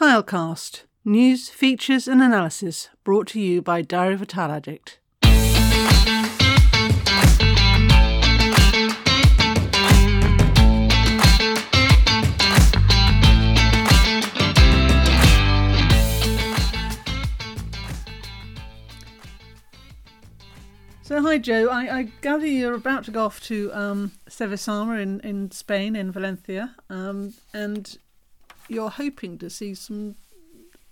Tilecast news, features, and analysis brought to you by Diary of a Tile Addict. So, hi Joe. I, I gather you're about to go off to um, Cevisama in, in Spain, in Valencia, um, and you're hoping to see some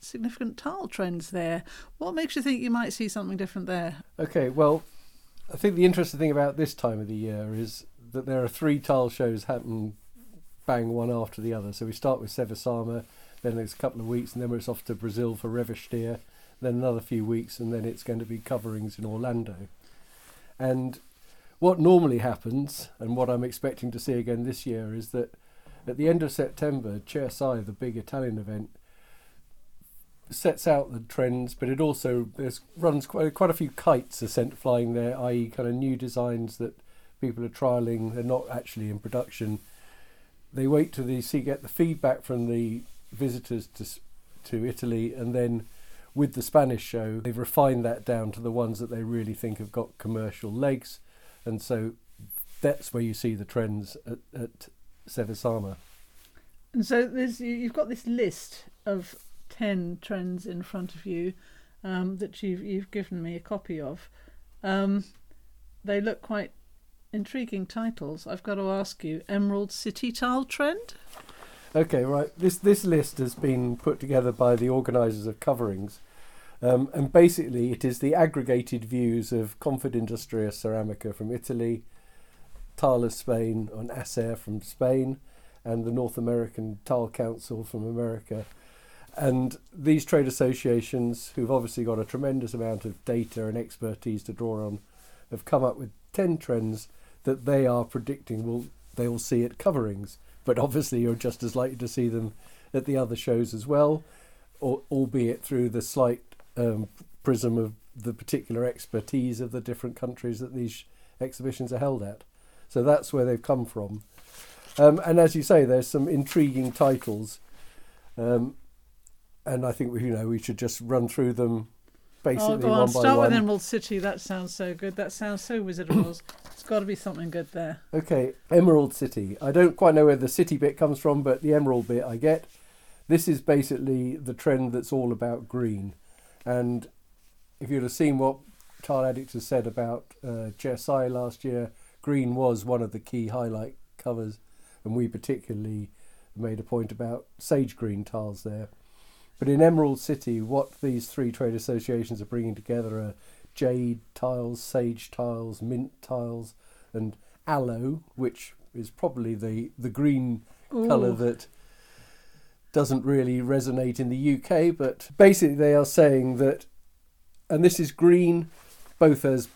significant tile trends there. What makes you think you might see something different there? Okay, well, I think the interesting thing about this time of the year is that there are three tile shows happening bang one after the other. So we start with Cevisama, then there's a couple of weeks, and then we're off to Brazil for Revestir, then another few weeks, and then it's going to be coverings in Orlando. And what normally happens, and what I'm expecting to see again this year, is that at the end of September, Cersaie, the big Italian event, sets out the trends, but it also there's runs quite quite a few kites are sent flying there, i.e., kind of new designs that people are trialing. They're not actually in production. They wait till they see get the feedback from the visitors to to Italy, and then with the Spanish show, they've refined that down to the ones that they really think have got commercial legs, and so that's where you see the trends at, at Cevisama. And so there's you've got this list of ten trends in front of you um, that you've you've given me a copy of. Um, they look quite intriguing titles. I've got to ask you: Emerald City Tile Trend. Okay, right. This this list has been put together by the organisers of coverings, um, and basically it is the aggregated views of Confindustria Ceramica from Italy, Tile of Spain, and ASCER from Spain, and the North American Tile Council from America. And these trade associations, who've obviously got a tremendous amount of data and expertise to draw on, have come up with 10 trends that they are predicting will they will see at coverings but obviously you're just as likely to see them at the other shows as well, or, albeit through the slight um, prism of the particular expertise of the different countries that these exhibitions are held at. So that's where they've come from. Um, and as you say, there's some intriguing titles, um, and I think we, you know we should just run through them basically oh, go one on. Start one. with Emerald City. That sounds so good. That sounds so Wizard of Oz. It's got to be something good there. Okay, Emerald City. I don't quite know where the city bit comes from, but the emerald bit I get. This is basically the trend that's all about green. And if you'd have seen what Tile Addict has said about uh, Cersaie last year, green was one of the key highlight covers, and we particularly made a point about sage green tiles there. But in Emerald City, what these three trade associations are bringing together are jade tiles, sage tiles, mint tiles, and aloe, which is probably the, the green colour that doesn't really resonate in the UK. But basically, they are saying that, and this is green both as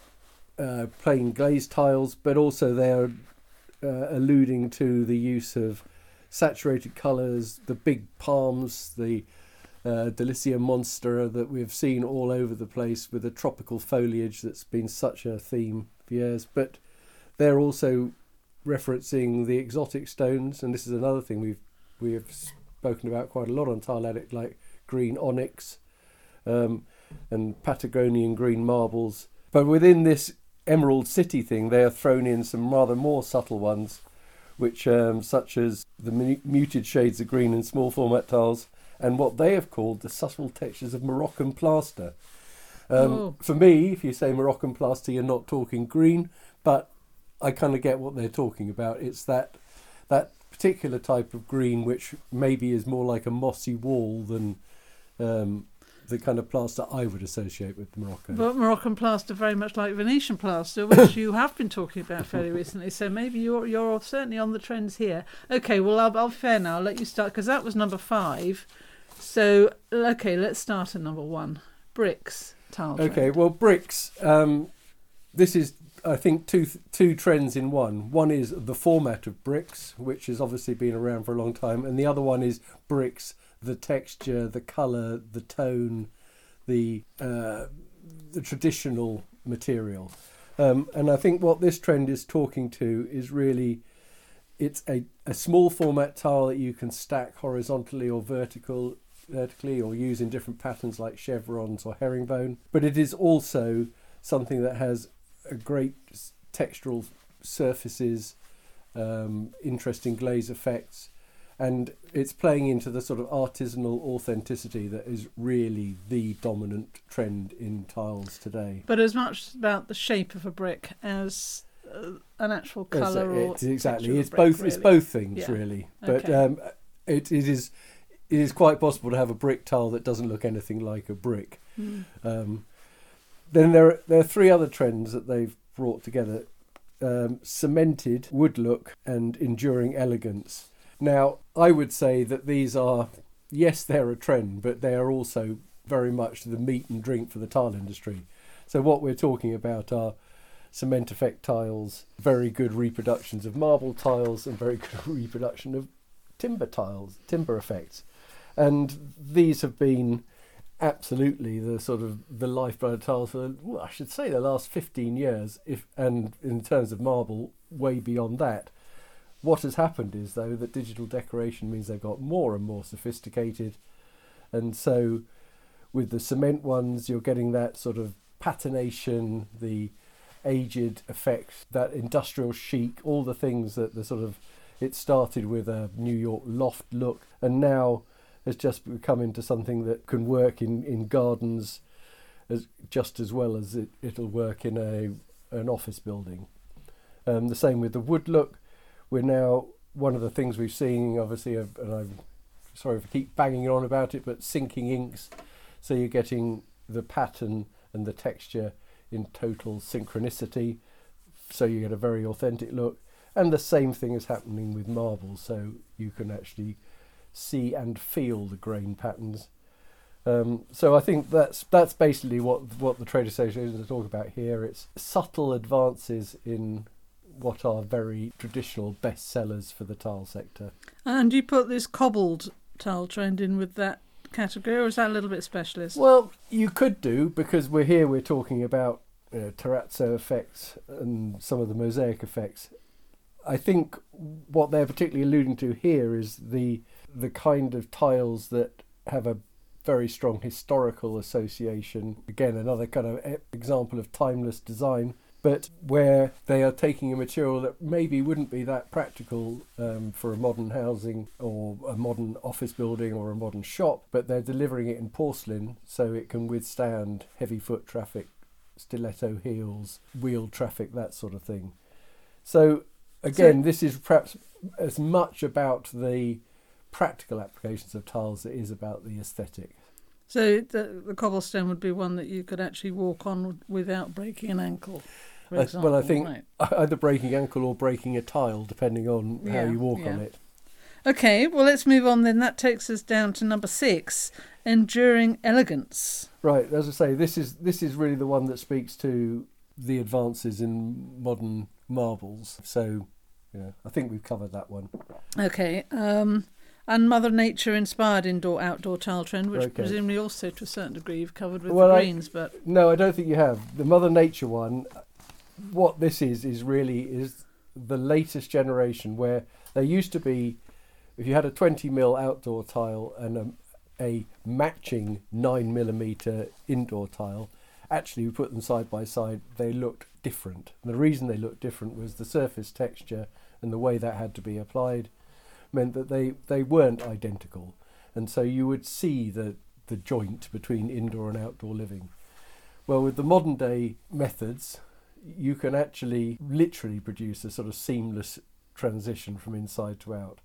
uh, plain glazed tiles, but also they are uh, alluding to the use of saturated colours, the big palms, the uh, Delicia monstera that we've seen all over the place with the tropical foliage that's been such a theme for years. But they're also referencing the exotic stones, and this is another thing we've we have spoken about quite a lot on Tile like green onyx um, and Patagonian green marbles. But within this Emerald City thing, they are thrown in some rather more subtle ones, which um, such as the muted shades of green in small format tiles, and what they have called the subtle textures of Moroccan plaster. Um, Oh. For me, if you say Moroccan plaster, you're not talking green, but I kind of get what they're talking about. It's that that particular type of green, which maybe is more like a mossy wall than um, the kind of plaster I would associate with Morocco. But Moroccan plaster, very much like Venetian plaster, which you have been talking about fairly recently. So maybe you're you're certainly on the trends here. Okay, well I'll, I'll fair now. I'll let you start because that was number five. So okay, let's start at number one. Bricks tile. trend. Okay, well, bricks. Um, this is, I think, two two trends in one. One is the format of bricks, which has obviously been around for a long time, and the other one is bricks, the texture, the colour, the tone, the uh, the traditional material. Um, and I think what this trend is talking to is really it's a, a small format tile that you can stack horizontally or vertical vertically or use in different patterns like chevrons or herringbone. But it is also something that has a great textural surfaces, um, interesting glaze effects, and it's playing into the sort of artisanal authenticity that is really the dominant trend in tiles today. But as much about the shape of a brick as uh, an actual colour or it's exactly. It's brick, both. It's both things Yeah. really. But Okay. um, it, it is it is quite possible to have a brick tile that doesn't look anything like a brick. Mm. Um, then there are, there are three other trends that they've brought together: um, cemented wood look and enduring elegance. Now, I would say that these are yes, they're a trend, but they are also very much the meat and drink for the tile industry. So what we're talking about are cement effect tiles, very good reproductions of marble tiles, and very good reproduction of timber tiles, timber effects. And these have been absolutely the sort of the lifeblood of tiles for, well, I should say, the last 15 years, if and in terms of marble, way beyond that. What has happened is, though, that digital decoration means they've got more and more sophisticated. And so with the cement ones, you're getting that sort of patination, the aged effect, that industrial chic, all the things that the sort of it started with a New York loft look and now has just become into something that can work in, in gardens as just as well as it, it'll work in a an office building. Um, the same with the wood look. We're now one of the things we've seen, obviously, and I'm sorry if I keep banging on about it, but syncing inks. So you're getting the pattern and the texture in total synchronicity. So you get a very authentic look. And the same thing is happening with marble. So you can actually see and feel the grain patterns. Um, so I think that's that's basically what what the trade associations are talking about here. It's subtle advances in what are very traditional bestsellers for the tile sector. And you put this cobbled tile trend in with that category, or is that a little bit specialist? Well, you could do because we're here. We're talking about you know, terrazzo effects and some of the mosaic effects. I think what they're particularly alluding to here is the the kind of tiles that have a very strong historical association. Again, another kind of e- example of timeless design, but where they are taking a material that maybe wouldn't be that practical um, for a modern housing or a modern office building or a modern shop, but they're delivering it in porcelain so it can withstand heavy foot traffic, stiletto heels, wheeled traffic, that sort of thing. So, again, this is perhaps as much about the practical applications of tiles as it is about the aesthetic. So the, the cobblestone would be one that you could actually walk on without breaking an ankle. Well, I think right. either breaking ankle or breaking a tile, depending on how you walk yeah. on it. Okay, well, let's move on then. That takes us down to number six enduring elegance. Right, as I say, this is this is really the one that speaks to the advances in modern marbles. So, yeah, I think we've covered that one. Okay, um, and Mother Nature inspired indoor outdoor tile trend, which Okay. presumably also to a certain degree you've covered with Well, the I- but No, I don't think you have. The Mother Nature one, what this is, is really is the latest generation where there used to be, if you had a 20 mil outdoor tile and a, a matching 9 millimeter indoor tile, actually we put them side by side, they looked different. And the reason they looked different was the surface texture and the way that had to be applied meant that they, they weren't identical. And so you would see the, the joint between indoor and outdoor living. Well, with the modern day methods, you can actually literally produce a sort of seamless transition from inside to out.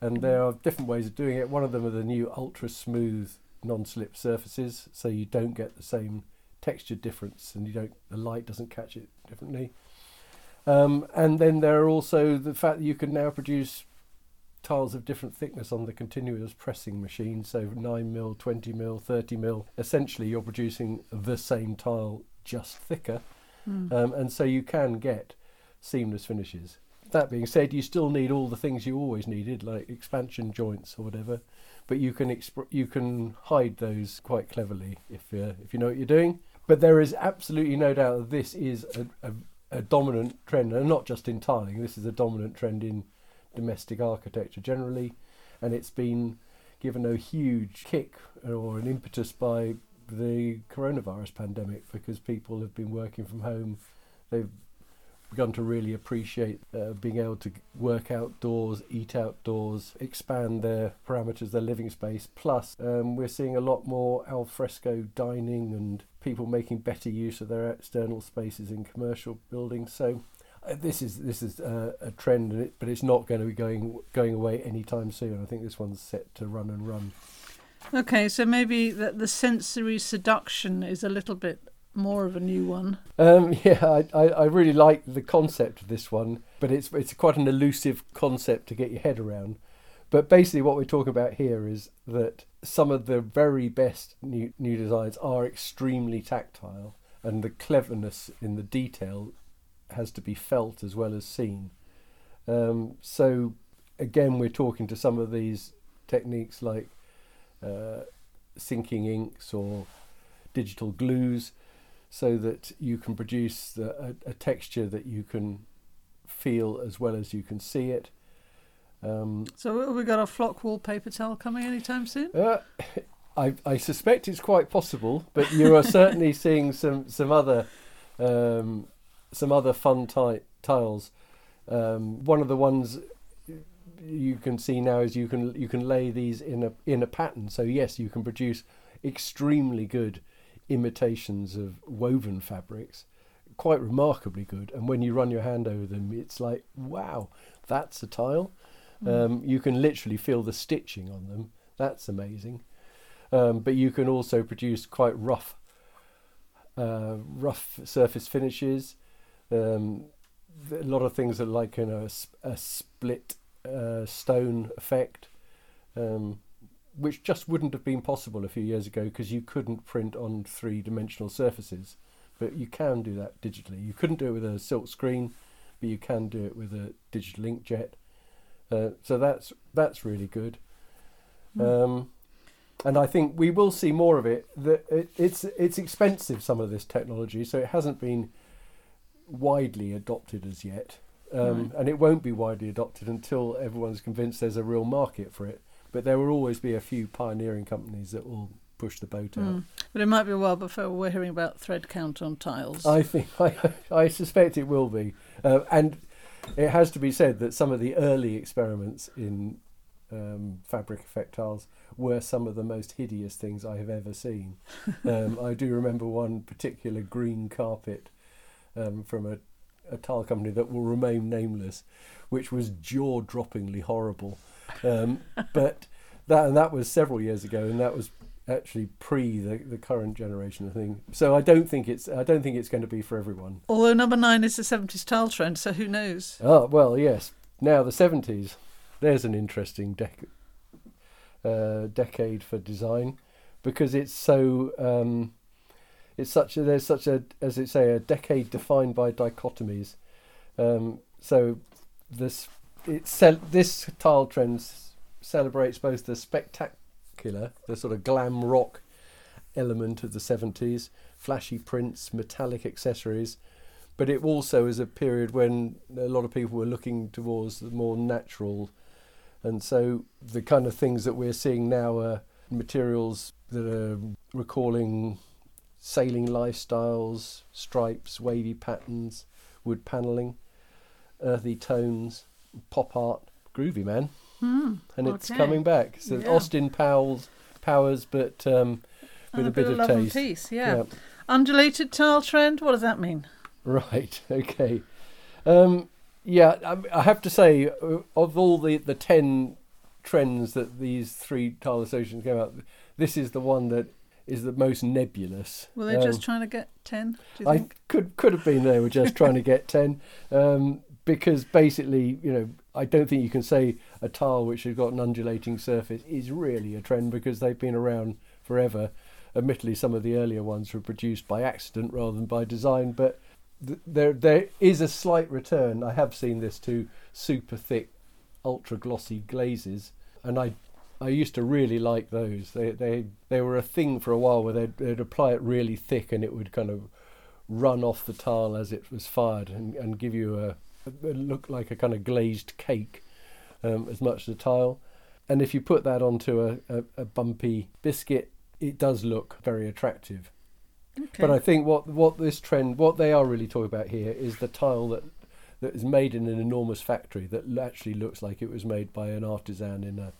And there are different ways of doing it. One of them are the new ultra smooth non slip surfaces, so you don't get the same texture difference and you don't the light doesn't catch it differently. Um, and then there are also the fact that you can now produce tiles of different thickness on the continuous pressing machine, so 9 mil, 20 mil, 30 mil. Essentially, you're producing the same tile just thicker, mm, um, and so you can get seamless finishes. That being said, you still need all the things you always needed, like expansion joints or whatever, but you can exp- you can hide those quite cleverly if uh, if you know what you're doing. But there is absolutely no doubt that this is a, a, a dominant trend, and not just in tiling. This is a dominant trend in domestic architecture generally, and it's been given a huge kick or an impetus by the coronavirus pandemic because people have been working from home. They've begun to really appreciate uh, being able to work outdoors, eat outdoors, expand their parameters, their living space. Plus, um, we're seeing a lot more al fresco dining and people making better use of their external spaces in commercial buildings. So. Uh, this is this is a trend, but it's not going to be going going away anytime soon. I think this one's set to run and run. Okay, so maybe that the sensory seduction is a little bit more of a new one. Um, yeah, I, I, I, really like the concept of this one, but it's it's quite an elusive concept to get your head around. But basically, what we're talking about here is that some of the very best new new designs are extremely tactile, and the cleverness in the detail has to be felt as well as seen. Um, so, again, we're talking to some of these techniques like uh, syncing inks or digital glues so that you can produce the, a, a, texture that you can feel as well as you can see it. Um, so have we got a flock wallpaper towel coming anytime soon? Uh, I, I, suspect it's quite possible, but you are certainly seeing some some other um, some other fun ty- tiles. Um, one of the ones you can see now is you can you can lay these in a in a pattern. So yes, you can produce extremely good imitations of woven fabrics, quite remarkably good. And when you run your hand over them, it's like, wow, that's a tile. Mm. Um, you can literally feel the stitching on them. That's amazing. Um, but you can also produce quite rough, uh, rough surface finishes. Um, a lot of things are like you know, a, a split uh, stone effect. Um, which just wouldn't have been possible a few years ago because you couldn't print on three dimensional surfaces. But you can do that digitally. You couldn't do it with a silk screen, but you can do it with a digital inkjet. Uh, so that's that's really good. Mm. Um, and I think we will see more of it. That it, it's it's expensive some of this technology, so it hasn't been widely adopted as yet, um, right. and it won't be widely adopted until everyone's convinced there's a real market for it. But there will always be a few pioneering companies that will push the boat out. Mm. But it might be a while before we're hearing about thread count on tiles. I think I, I suspect it will be, uh, and it has to be said that some of the early experiments in um, fabric effect tiles were some of the most hideous things I have ever seen. um, I do remember one particular green carpet um, from a, a tile company that will remain nameless, which was jaw-droppingly horrible. Um, but that and that was several years ago, and that was actually pre the, the current generation of thing. So I don't think it's I don't think it's going to be for everyone. Although number nine is the seventies tile trend, so who knows? Oh well, yes. Now the seventies. There's an interesting dec- uh, decade for design because it's so um, it's such a there's such a as it say a decade defined by dichotomies. Um, so this it this tile trend celebrates both the spectacular, the sort of glam rock element of the 70s, flashy prints, metallic accessories, but it also is a period when a lot of people were looking towards the more natural. And so the kind of things that we're seeing now are materials that are recalling sailing lifestyles, stripes, wavy patterns, wood panelling, earthy tones, pop art, groovy man, mm, and it's coming back. So yeah. Austin Powell's powers, but um, with a, a, bit, bit of, taste. Peace, yeah. yeah. Undulated tile trend. What does that mean? Right. Okay. Um, yeah, I, I, have to say, uh, of all the the ten trends that these three tile associations came out, this is the one that is the most nebulous. Were they um, just trying to get ten? I could could have been they were just trying to get ten. Um, because basically, you know, I don't think you can say a tile which has got an undulating surface is really a trend because they've been around forever. Admittedly, some of the earlier ones were produced by accident rather than by design, but th- there there is a slight return. I have seen this to super thick, ultra glossy glazes, and I I used to really like those. They they they were a thing for a while where they'd, they'd apply it really thick and it would kind of run off the tile as it was fired and, and give you a look like a kind of glazed cake um, as much as a tile. and if you put that onto a, a, a bumpy biscuit, it does look very attractive. Okay. But I think what what this trend, what they are really talking about here, is the tile that that is made in an enormous factory that actually looks like it was made by an artisan in a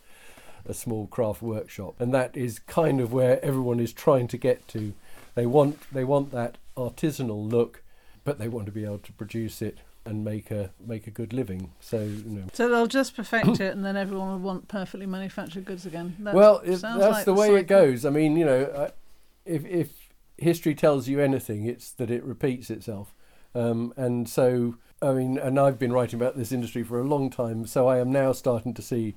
a small craft workshop, and that is kind of where everyone is trying to get to. They want they want that artisanal look, but they want to be able to produce it and make a make a good living. So you know. so they'll just perfect it, and then everyone will want perfectly manufactured goods again. That well, it, that's like the way it goes. I mean, you know, if if history tells you anything, it's that it repeats itself. Um, and so, I mean, and I've been writing about this industry for a long time, so I am now starting to see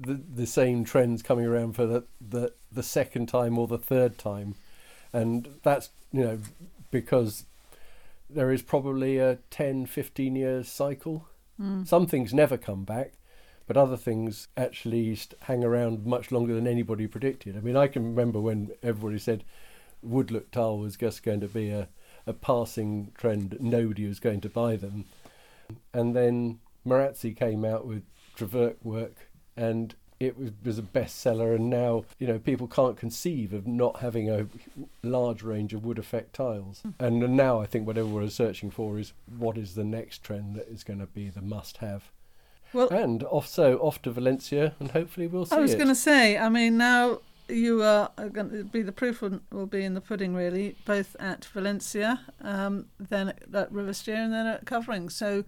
the the same trends coming around for the the, the second time or the third time, and that's you know because there is probably a 10, 15 years cycle. Mm. Some things never come back, but other things actually hang around much longer than anybody predicted. I mean, I can remember when everybody said woodlook tile was just going to be a, a passing trend, nobody was going to buy them. And then Marazzi came out with Treverk work, and it was, was a bestseller. And now, you know, people can't conceive of not having a large range of wood effect tiles. And now I think whatever we're searching for is what is the next trend that is going to be the must have. Well, And off so off to Valencia, and hopefully we'll see I was going to say, I mean, now you are going to be the proof will, will be in the pudding, really, both at Valencia, um, then at, at Revestir, and then at Covering. So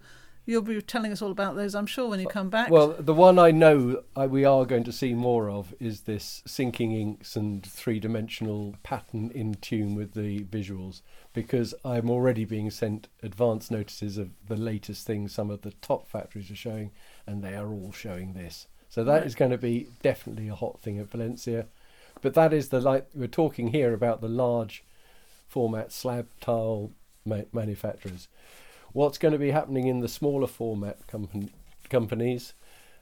you'll be telling us all about those, I'm sure, when you come back. Well, the one I know I, we are going to see more of is this syncing inks and three dimensional pattern in tune with the visuals because I'm already being sent advance notices of the latest things some of the top factories are showing, and they are all showing this. So that Right. is going to be definitely a hot thing at Valencia. But that is the like we're talking here about the large format slab tile ma- manufacturers. What's going to be happening in the smaller format company, companies,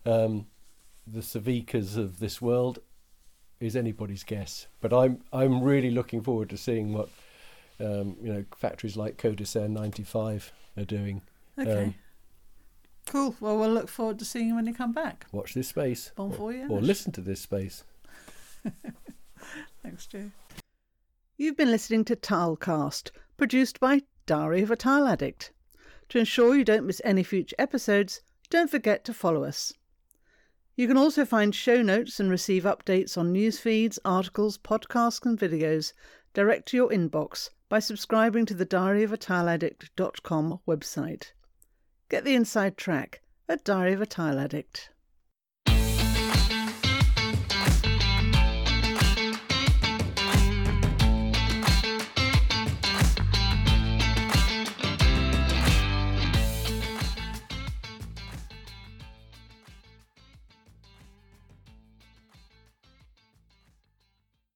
um, the Savicas of this world, is anybody's guess. But I'm I'm really looking forward to seeing what um, you know factories like Codicer 95 are doing. okay. um, cool. Well, we'll look forward to seeing you when you come back. Watch this space, Bon or, voyage. or listen to this space. Thanks, Stu. You've been listening to Tilecast, produced by Diary of a Tile Addict. To ensure you don't miss any future episodes, don't forget to follow us. You can also find show notes and receive updates on news feeds, articles, podcasts, and videos direct to your inbox by subscribing to the Diary of a Tile diaryofatile.addict.com website. Get the inside track at Diary of a Tile Addict.